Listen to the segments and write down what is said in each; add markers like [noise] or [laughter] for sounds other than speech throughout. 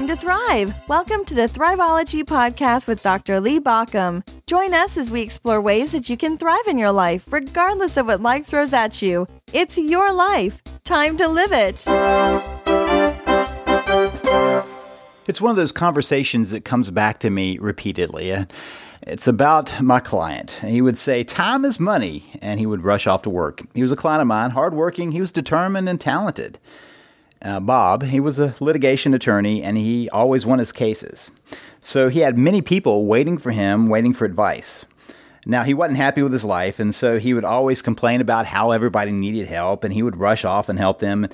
time to thrive. Welcome to the Thriveology Podcast with Dr. Lee Baucom. Join us as we explore ways that you can thrive in your life, regardless of what life throws at you. It's your life. Time to live it. It's one of those conversations that comes back to me repeatedly. It's about my client. He would say, Time is money, and he would rush off to work. He was a client of mine, hardworking, he was determined and talented. Uh, Bob, he was a litigation attorney, and he always won his cases. So he had many people waiting for him, waiting for advice. Now, he wasn't happy with his life, and so he would always complain about how everybody needed help, and he would rush off and help them.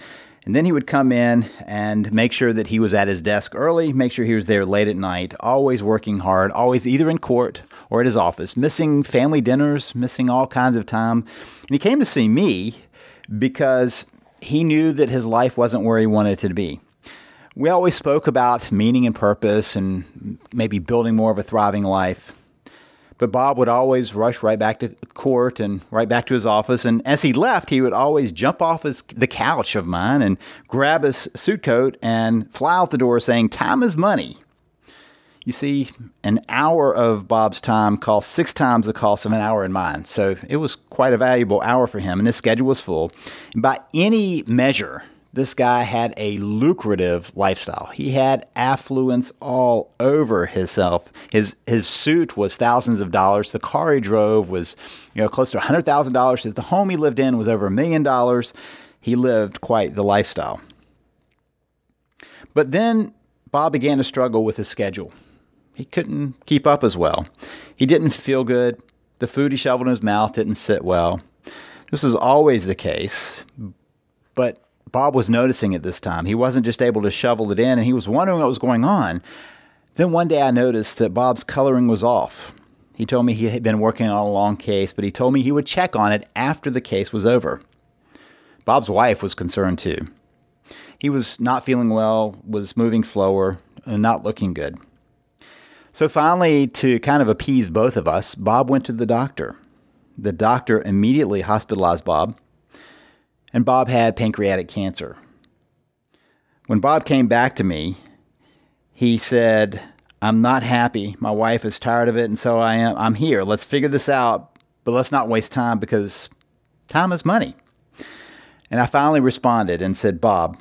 And then he would come in and make sure that he was at his desk early, make sure he was there late at night, always working hard, always either in court or at his office, missing family dinners, missing all kinds of time. And he came to see me because he knew that his life wasn't where he wanted it to be. We always spoke about meaning and purpose and maybe building more of a thriving life. But Bob would always rush right back to court and right back to his office. And as he left, he would always jump off his, the couch of mine and grab his suit coat and fly out the door saying, Time is money. You see, an hour of Bob's time cost six times the cost of an hour in mine. So it was quite a valuable hour for him, and his schedule was full. And by any measure, this guy had a lucrative lifestyle. He had affluence all over himself. His his suit was thousands of dollars. The car he drove was, you know, close to hundred thousand dollars. The home he lived in was over a million dollars. He lived quite the lifestyle. But then Bob began to struggle with his schedule. He couldn't keep up as well. He didn't feel good. The food he shoveled in his mouth didn't sit well. This was always the case, but Bob was noticing it this time. He wasn't just able to shovel it in, and he was wondering what was going on. Then one day I noticed that Bob's coloring was off. He told me he had been working on a long case, but he told me he would check on it after the case was over. Bob's wife was concerned too. He was not feeling well, was moving slower, and not looking good. So finally, to kind of appease both of us, Bob went to the doctor. The doctor immediately hospitalized Bob, and Bob had pancreatic cancer. When Bob came back to me, he said, I'm not happy. My wife is tired of it, and so I am I'm here. Let's figure this out, but let's not waste time because time is money. And I finally responded and said, Bob,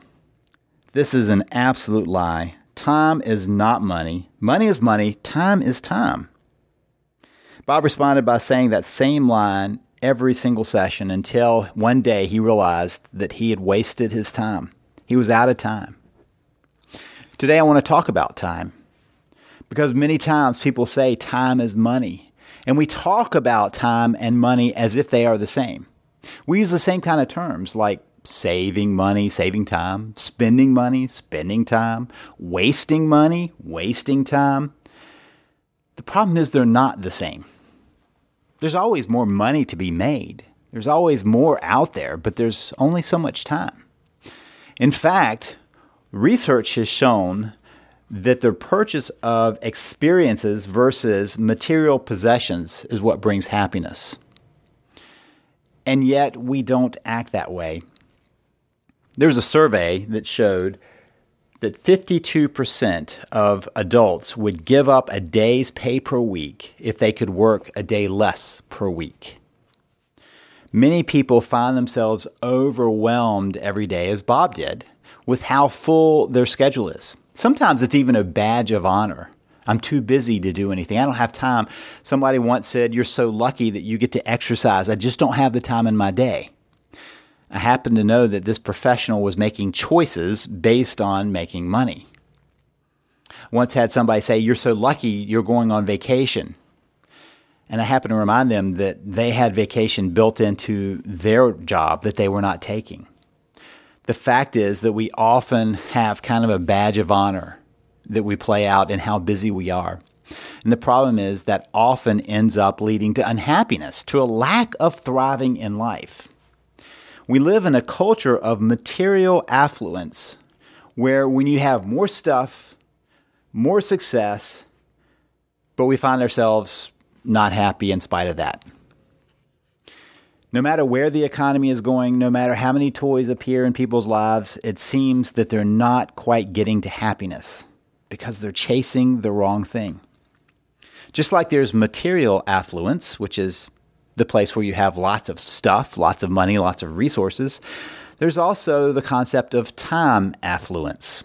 this is an absolute lie. Time is not money. Money is money. Time is time. Bob responded by saying that same line every single session until one day he realized that he had wasted his time. He was out of time. Today I want to talk about time because many times people say time is money. And we talk about time and money as if they are the same. We use the same kind of terms like saving money, saving time, spending money, spending time, wasting money, wasting time. The problem is they're not the same. There's always more money to be made. There's always more out there, but there's only so much time. In fact, research has shown that the purchase of experiences versus material possessions is what brings happiness. And yet we don't act that way. There's a survey that showed that 52% of adults would give up a day's pay per week if they could work a day less per week. Many people find themselves overwhelmed every day, as Bob did, with how full their schedule is. Sometimes it's even a badge of honor. I'm too busy to do anything. I don't have time. Somebody once said, You're so lucky that you get to exercise. I just don't have the time in my day. I happen to know that this professional was making choices based on making money. Once had somebody say, You're so lucky you're going on vacation. And I happen to remind them that they had vacation built into their job that they were not taking. The fact is that we often have kind of a badge of honor that we play out in how busy we are. And the problem is that often ends up leading to unhappiness, to a lack of thriving in life. We live in a culture of material affluence where when you have more stuff, more success, but we find ourselves not happy in spite of that. No matter where the economy is going, no matter how many toys appear in people's lives, it seems that they're not quite getting to happiness. because they're chasing the wrong thing. Just like there's material affluence, which is the place where you have lots of stuff, lots of money, lots of resources, there's also the concept of time affluence,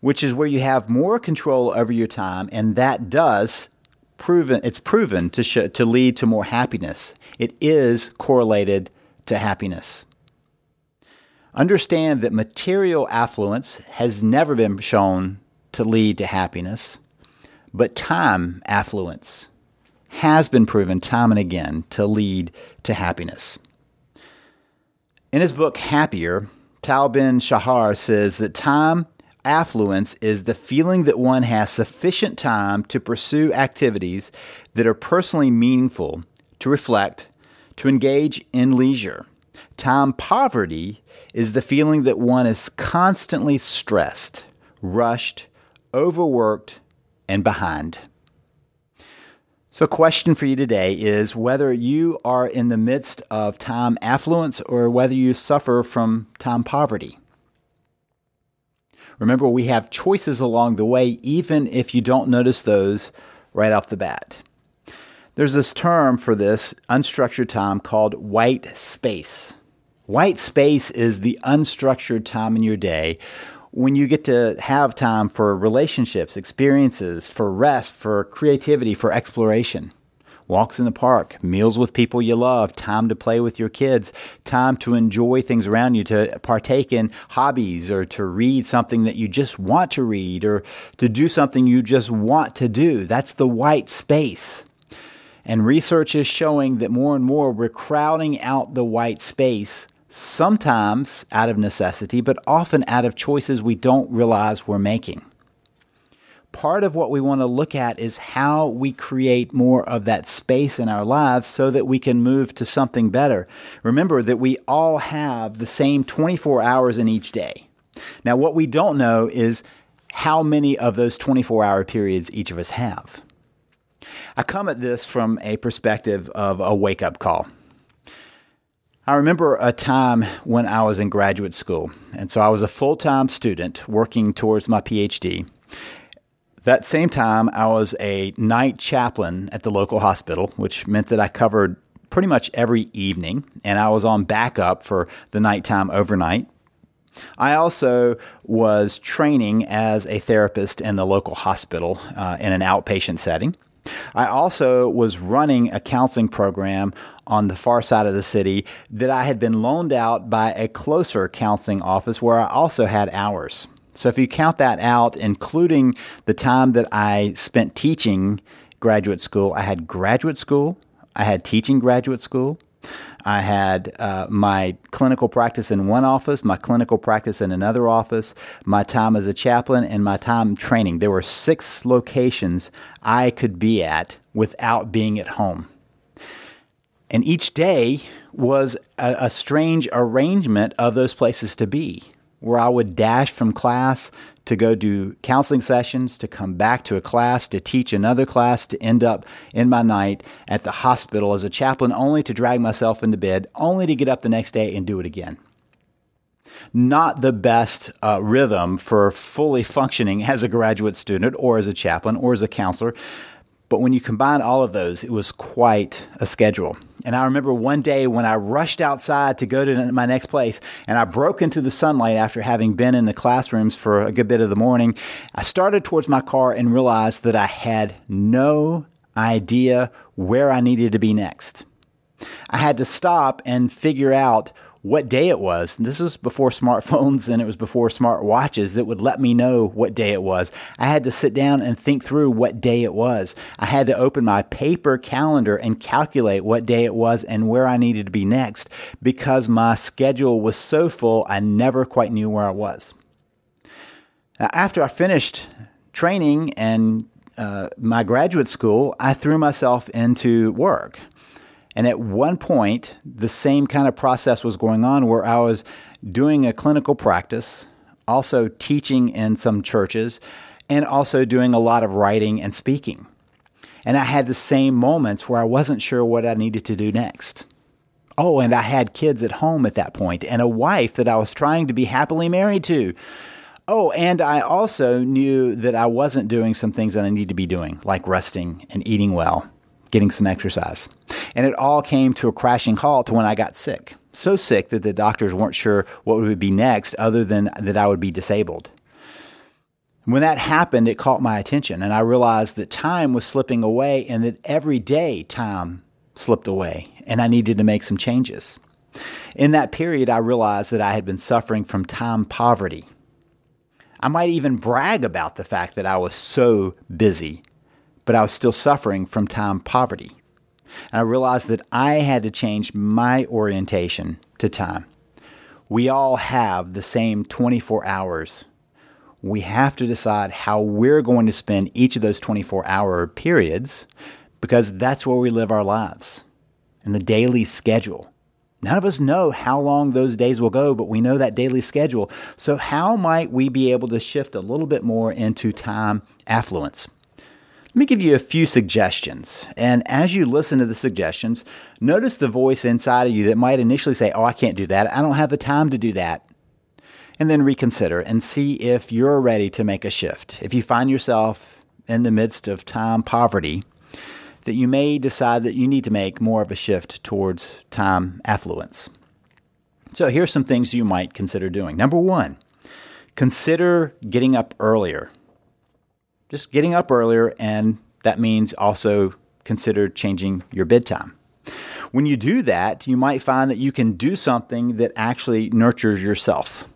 which is where you have more control over your time, and that does proven it's proven to show, to lead to more happiness. It is correlated to happiness. Understand that material affluence has never been shown to lead to happiness, but time affluence has been proven time and again to lead to happiness. In his book Happier, Tal Ben Shahar says that time affluence is the feeling that one has sufficient time to pursue activities that are personally meaningful, to reflect, to engage in leisure. Time poverty is the feeling that one is constantly stressed, rushed, overworked, and behind. So, question for you today is whether you are in the midst of time affluence or whether you suffer from time poverty. Remember, we have choices along the way, even if you don't notice those right off the bat. There's this term for this unstructured time called white space. White space is the unstructured time in your day when you get to have time for relationships, experiences, for rest, for creativity, for exploration. Walks in the park, meals with people you love, time to play with your kids, time to enjoy things around you, to partake in hobbies or to read something that you just want to read or to do something you just want to do. That's the white space. And research is showing that more and more we're crowding out the white space sometimes out of necessity, but often out of choices we don't realize we're making. Part of what we want to look at is how we create more of that space in our lives so that we can move to something better. Remember that we all have the same 24 hours in each day. Now, what we don't know is how many of those 24 hour periods each of us have. I come at this from a perspective of a wake up call. I remember a time when I was in graduate school, and so I was a full time student working towards my PhD. That same time, I was a night chaplain at the local hospital, which meant that I covered pretty much every evening, and I was on backup for the nighttime overnight. I also was training as a therapist in the local hospital uh, in an outpatient setting. I also was running a counseling program on the far side of the city that I had been loaned out by a closer counseling office where I also had hours. So if you count that out, including the time that I spent teaching graduate school, I had graduate school, I had teaching graduate school, I had uh, my clinical practice in one office, my clinical practice in another office, my time as a chaplain, and my time training. There were six locations I could be at without being at home. And each day was a, a strange arrangement of those places to be, where I would dash from class to go do counseling sessions, to come back to a class, to teach another class, to end up in my night at the hospital as a chaplain, only to drag myself into bed, only to get up the next day and do it again. Not the best uh, rhythm for fully functioning [laughs] as a graduate student or as a chaplain or as a counselor. But when you combine all of those, it was quite a schedule. And I remember one day when I rushed outside to go to my next place and I broke into the sunlight after having been in the classrooms for a good bit of the morning. I started towards my car and realized that I had no idea where I needed to be next. I had to stop and figure out what day it was. This was before smartphones and it was before smart watches that would let me know what day it was. I had to sit down and think through what day it was. I had to open my paper calendar and calculate what day it was and where I needed to be next because my schedule was so full I never quite knew where I was. After I finished training and uh, my graduate school, I threw myself into work. And at one point, the same kind of process was going on where I was doing a clinical practice, also teaching in some churches, and also doing a lot of writing and speaking. And I had the same moments where I wasn't sure what I needed to do next. Oh, and I had kids at home at that point and a wife that I was trying to be happily married to. Oh, and I also knew that I wasn't doing some things that I need to be doing, like resting and eating well, getting some exercise. And it all came to a crashing halt when I got sick. So sick that the doctors weren't sure what would be next other than that I would be disabled. When that happened, it caught my attention, and I realized that time was slipping away and that every day time slipped away, and I needed to make some changes. In that period, I realized that I had been suffering from time poverty. I might even brag about the fact that I was so busy, but I was still suffering from time poverty. And I realized that I had to change my orientation to time. We all have the same 24 hours we have to decide how we're going to spend each of those 24 hour periods because that's where we live our lives and the daily schedule. None of us know how long those days will go, but we know that daily schedule. So, how might we be able to shift a little bit more into time affluence? Let me give you a few suggestions. And as you listen to the suggestions, notice the voice inside of you that might initially say, Oh, I can't do that. I don't have the time to do that and then reconsider and see if you're ready to make a shift. If you find yourself in the midst of time poverty, that you may decide that you need to make more of a shift towards time affluence. So, here's some things you might consider doing. Number one, consider getting up earlier. Just getting up earlier, and that means also consider changing your bedtime. When you do that, you might find that you can do something that actually nurtures yourself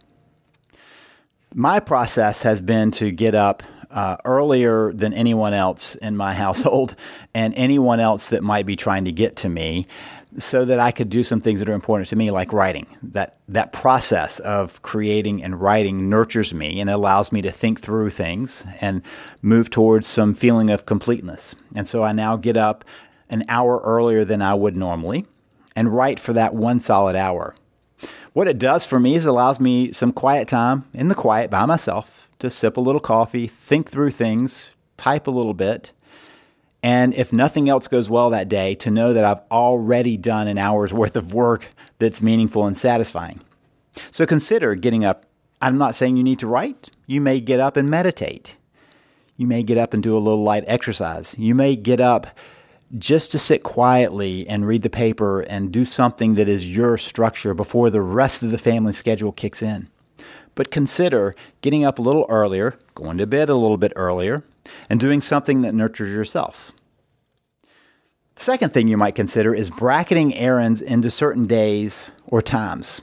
my process has been to get up uh, earlier than anyone else in my [laughs] household and anyone else that might be trying to get to me so that I could do some things that are important to me, like writing. That, that process of creating and writing nurtures me and allows me to think through things and move towards some feeling of completeness. And so I now get up an hour earlier than I would normally and write for that one solid hour. What it does for me is allows me some quiet time in the quiet by myself to sip a little coffee, think through things, type a little bit. And if nothing else goes well that day, to know that I've already done an hour's [laughs] worth of work that's meaningful and satisfying. So consider getting up. I'm not saying you need to write. You may get up and meditate. You may get up and do a little light exercise. You may get up just to sit quietly and read the paper and do something that is your structure before the rest of the family schedule kicks in. But consider getting up a little earlier, going to bed a little bit earlier, and doing something that nurtures yourself. Second thing you might consider is bracketing errands into certain days or times.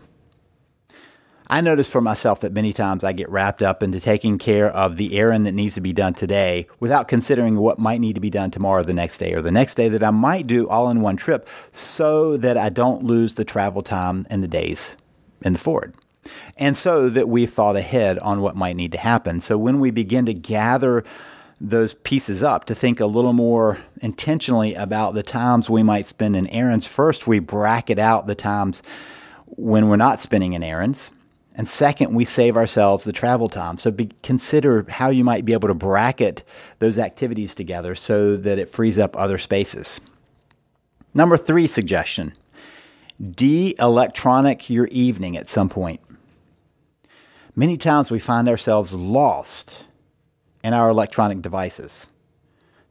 I notice for myself that many times I get wrapped up into taking care of the errand that needs to be done today without considering what might need to be done tomorrow, or the next day, or the next day that I might do all in one trip so that I don't lose the travel time and the days in the Ford. And so that we've thought ahead on what might need to happen. So when we begin to gather those pieces up to think a little more intentionally about the times we might spend in errands. First, we bracket out the times when we're not spending in errands. And second, we save ourselves the travel time. So be, consider how you might be able to bracket those activities together so that it frees up other spaces. Number three suggestion de electronic your evening at some point. Many times we find ourselves lost in our electronic devices.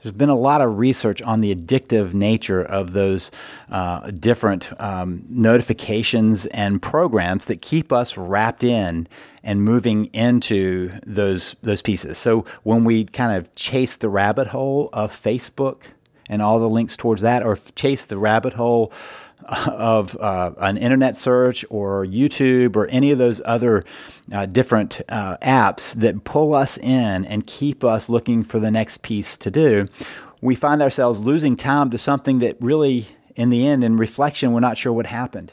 There's been a lot of research on the addictive nature of those uh, different um, notifications and programs that keep us wrapped in and moving into those those pieces. So when we kind of chase the rabbit hole of Facebook and all the links towards that, or chase the rabbit hole of uh, an internet search or YouTube or any of those other uh, different uh, apps that pull us in and keep us looking for the next piece to do, we find ourselves losing time to something that really, in the end, in reflection, we're not sure what happened.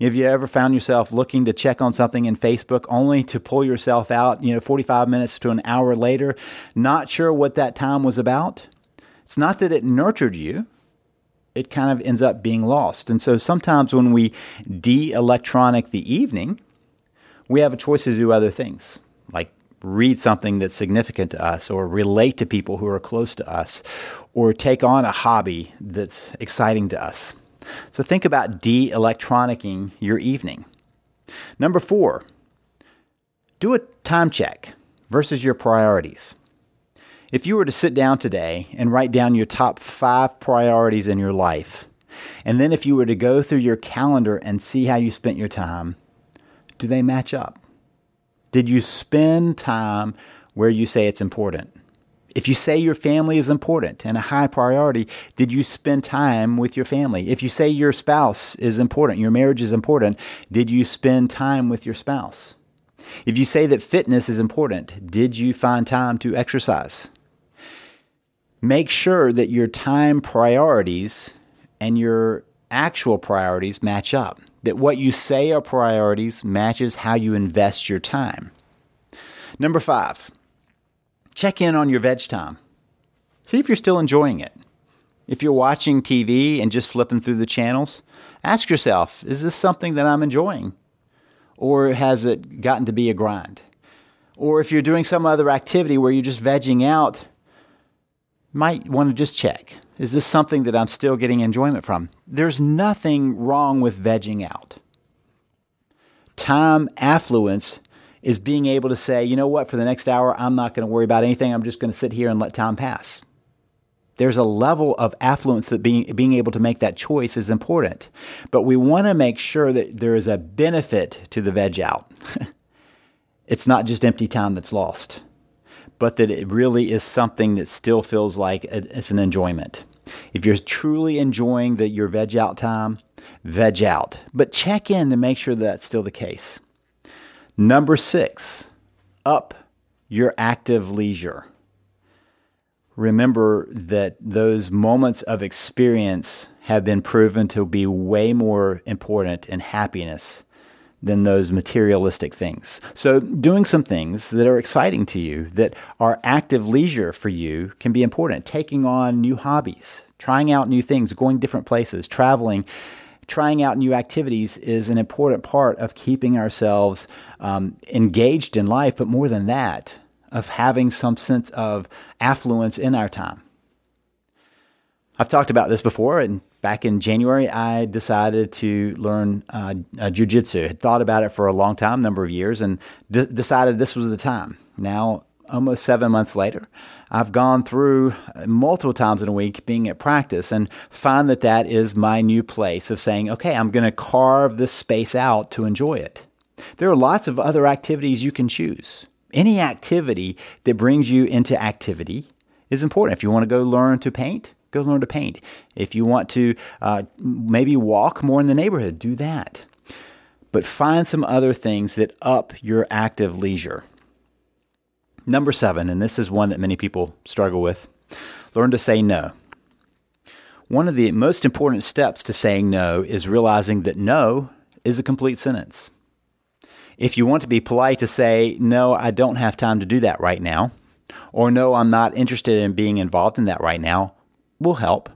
Have you ever found yourself looking to check on something in Facebook only to pull yourself out, you know, 45 minutes to an hour later, not sure what that time was about? It's not that it nurtured you, it kind of ends up being lost. And so sometimes when we de electronic the evening, we have a choice to do other things, like read something that's significant to us, or relate to people who are close to us, or take on a hobby that's exciting to us. So think about de electronicing your evening. Number four, Do a time check versus your priorities. If you were to sit down today and write down your top five priorities in your life, and then if you were to go through your calendar and see how you spent your time, do they match up? Did you spend time where you say it's important? If you say your family is important and a high priority, did you spend time with your family? If you say your spouse is important, your marriage is important, did you spend time with your spouse? If you say that fitness is important, did you find time to exercise? Make sure that your time priorities and your actual priorities match up. That what you say are priorities matches how you invest your time. Number five, check in on your veg time. See if you're still enjoying it. If you're watching TV and just flipping through the channels, ask yourself is this something that I'm enjoying? Or has it gotten to be a grind? Or if you're doing some other activity where you're just vegging out, might want to just check. Is this something that I'm still getting enjoyment from? There's nothing wrong with vegging out. Time affluence is being able to say, you know what, for the next hour, I'm not going to worry about anything. I'm just going to sit here and let time pass. There's a level of affluence that being, being able to make that choice is important. But we want to make sure that there is a benefit to the veg out. [laughs] it's not just empty time that's lost, but that it really is something that still feels like it's an enjoyment. If you're truly enjoying the, your veg out time, veg out. But check in to make sure that that's still the case. Number six, up your active leisure remember that those moments of experience have been proven to be way more important in happiness than those materialistic things. So, doing some things that are exciting to you, that are active leisure for you, can be important. Taking on new hobbies, trying out new things, going different places, traveling, trying out new activities is an important part of keeping ourselves um, engaged in life. But more than that, of having some sense of affluence in our time. I've talked about this before, and back in January, I decided to learn uh, uh, jujitsu. Had thought about it for a long time, number of years, and d- decided this was the time. Now, almost seven months later, I've gone through multiple times in a week being at practice and find that that is my new place of saying, okay, I'm going to carve this space out to enjoy it. There are lots of other activities you can choose. Any activity that brings you into activity is important. If you want to go learn to paint, go learn to paint. If you want to uh, maybe walk more in the neighborhood, do that. But find some other things that up your active leisure. Number seven, and this is one that many people struggle with learn to say no. One of the most important steps to saying no is realizing that no is a complete sentence. If you want to be polite to say, no, I don't have time to do that right now, or no, I'm not interested in being involved in that right now, will help.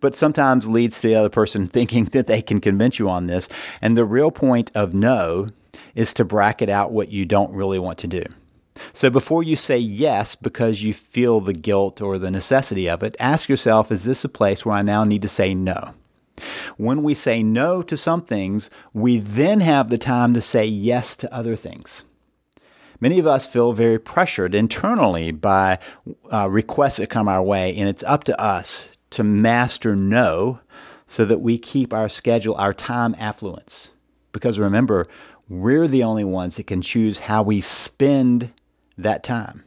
But sometimes leads to the other person [laughs] thinking that they can convince you on this. And the real point of no is to bracket out what you don't really want to do. So before you say yes because you feel the guilt or the necessity of it, ask yourself, is this a place where I now need to say no? When we say no to some things, we then have the time to say yes to other things. Many of us feel very pressured internally by uh, requests that come our way, and it's up to us to master no so that we keep our schedule, our time affluence. Because remember, we're the only ones that can choose how we spend that time.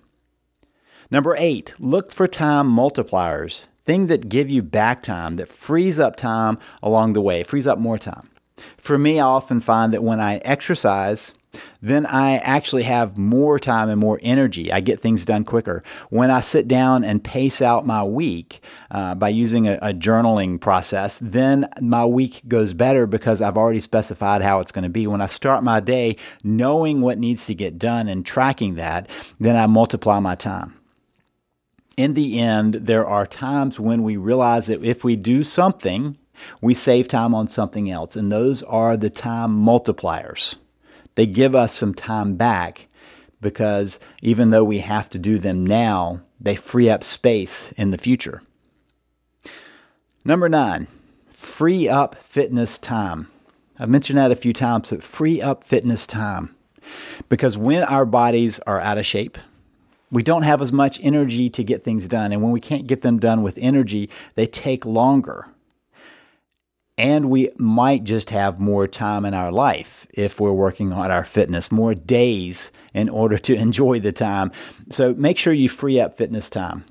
Number eight, look for time multipliers things that give you back time, that frees up time along the way, frees up more time. For me, I often find that when I exercise, then I actually have more time and more energy. I get things done quicker. When I sit down and pace out my week uh, by using a, a, journaling process, then my week goes better because I've already specified how it's going to be. When I start my day knowing what needs to get done and tracking that, then I multiply my time in the end, there are times when we realize that if we do something, we save time on something else. And those are the time multipliers. They give us some time back because even though we have to do them now, they free up space in the future. Number nine, free up fitness time. I've mentioned that a few times, but free up fitness time. Because when our bodies are out of shape, we don't have as much energy to get things done. And when we can't get them done with energy, they take longer. And we might just have more time in our life if we're working on our fitness, more days in order to [laughs] enjoy the time. So make sure you free up fitness time.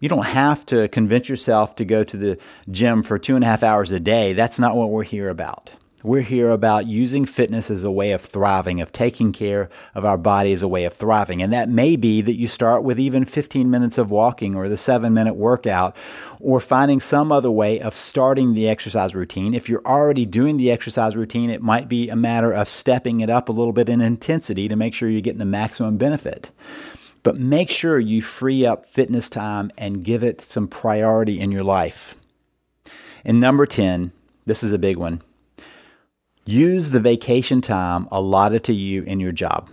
You don't have to convince yourself to go to the gym for two and a half hours a day. That's not what we're here about. We're here about using fitness as a way of thriving, of taking care of our body as a way of thriving. And that may be that you start with even 15 minutes of walking or the seven minute workout or finding some other way of starting the exercise routine. If you're already doing the exercise routine, it might be a matter of stepping it up a little bit in intensity to make sure you're getting the maximum benefit. But make sure you free up fitness time and give it some priority in your life. And number 10, this is a big one Use the vacation time allotted to you in your job.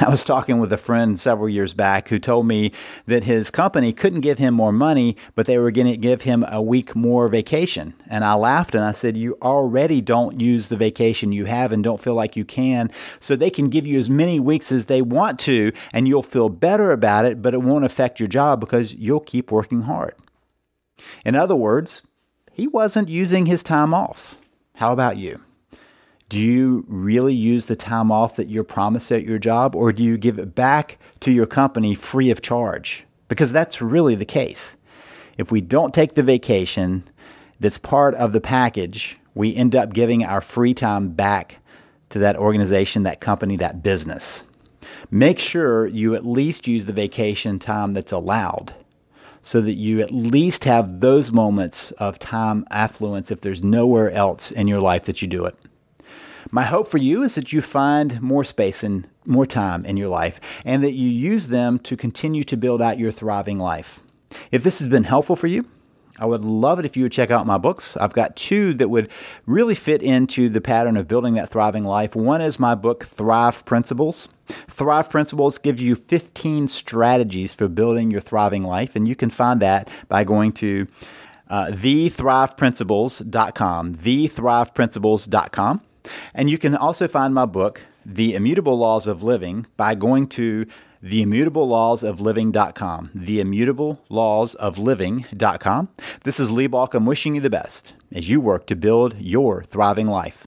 I was talking with a friend several years back who told me that his company couldn't give him more money, but they were going to give him a week more vacation. And I laughed and I said, You already don't use the vacation you have and don't feel like you can. So they can give you as many weeks as they want to, and you'll feel better about it, but it won't affect your job because you'll keep working hard. In other words, he wasn't using his time off. How about you? Do you really use the time off that you're promised at your job, or do you give it back to your company free of charge? Because that's really the case. If we don't take the vacation that's part of the package, we end up giving our free time back to that organization, that company, that business. Make sure you at least use the vacation time that's allowed so that you at least have those moments of time affluence if there's nowhere else in your life that you do it. My hope for you is that you find more space and more time in your life and that you use them to continue to build out your thriving life. If this has been helpful for you, I would love it if you would check out my books. I've got two that would really fit into the pattern of building that thriving life. One is my book, Thrive Principles. Thrive Principles give you 15 strategies for building your thriving life, and you can find that by going to uh, thethriveprinciples.com, thethriveprinciples.com. And you can also find my book, The Immutable Laws of Living, by going to theimmutableLawsOfLiving.com. TheimmutableLawsOfLiving.com. This is Lee Baucom wishing you the best as you work to build your thriving life.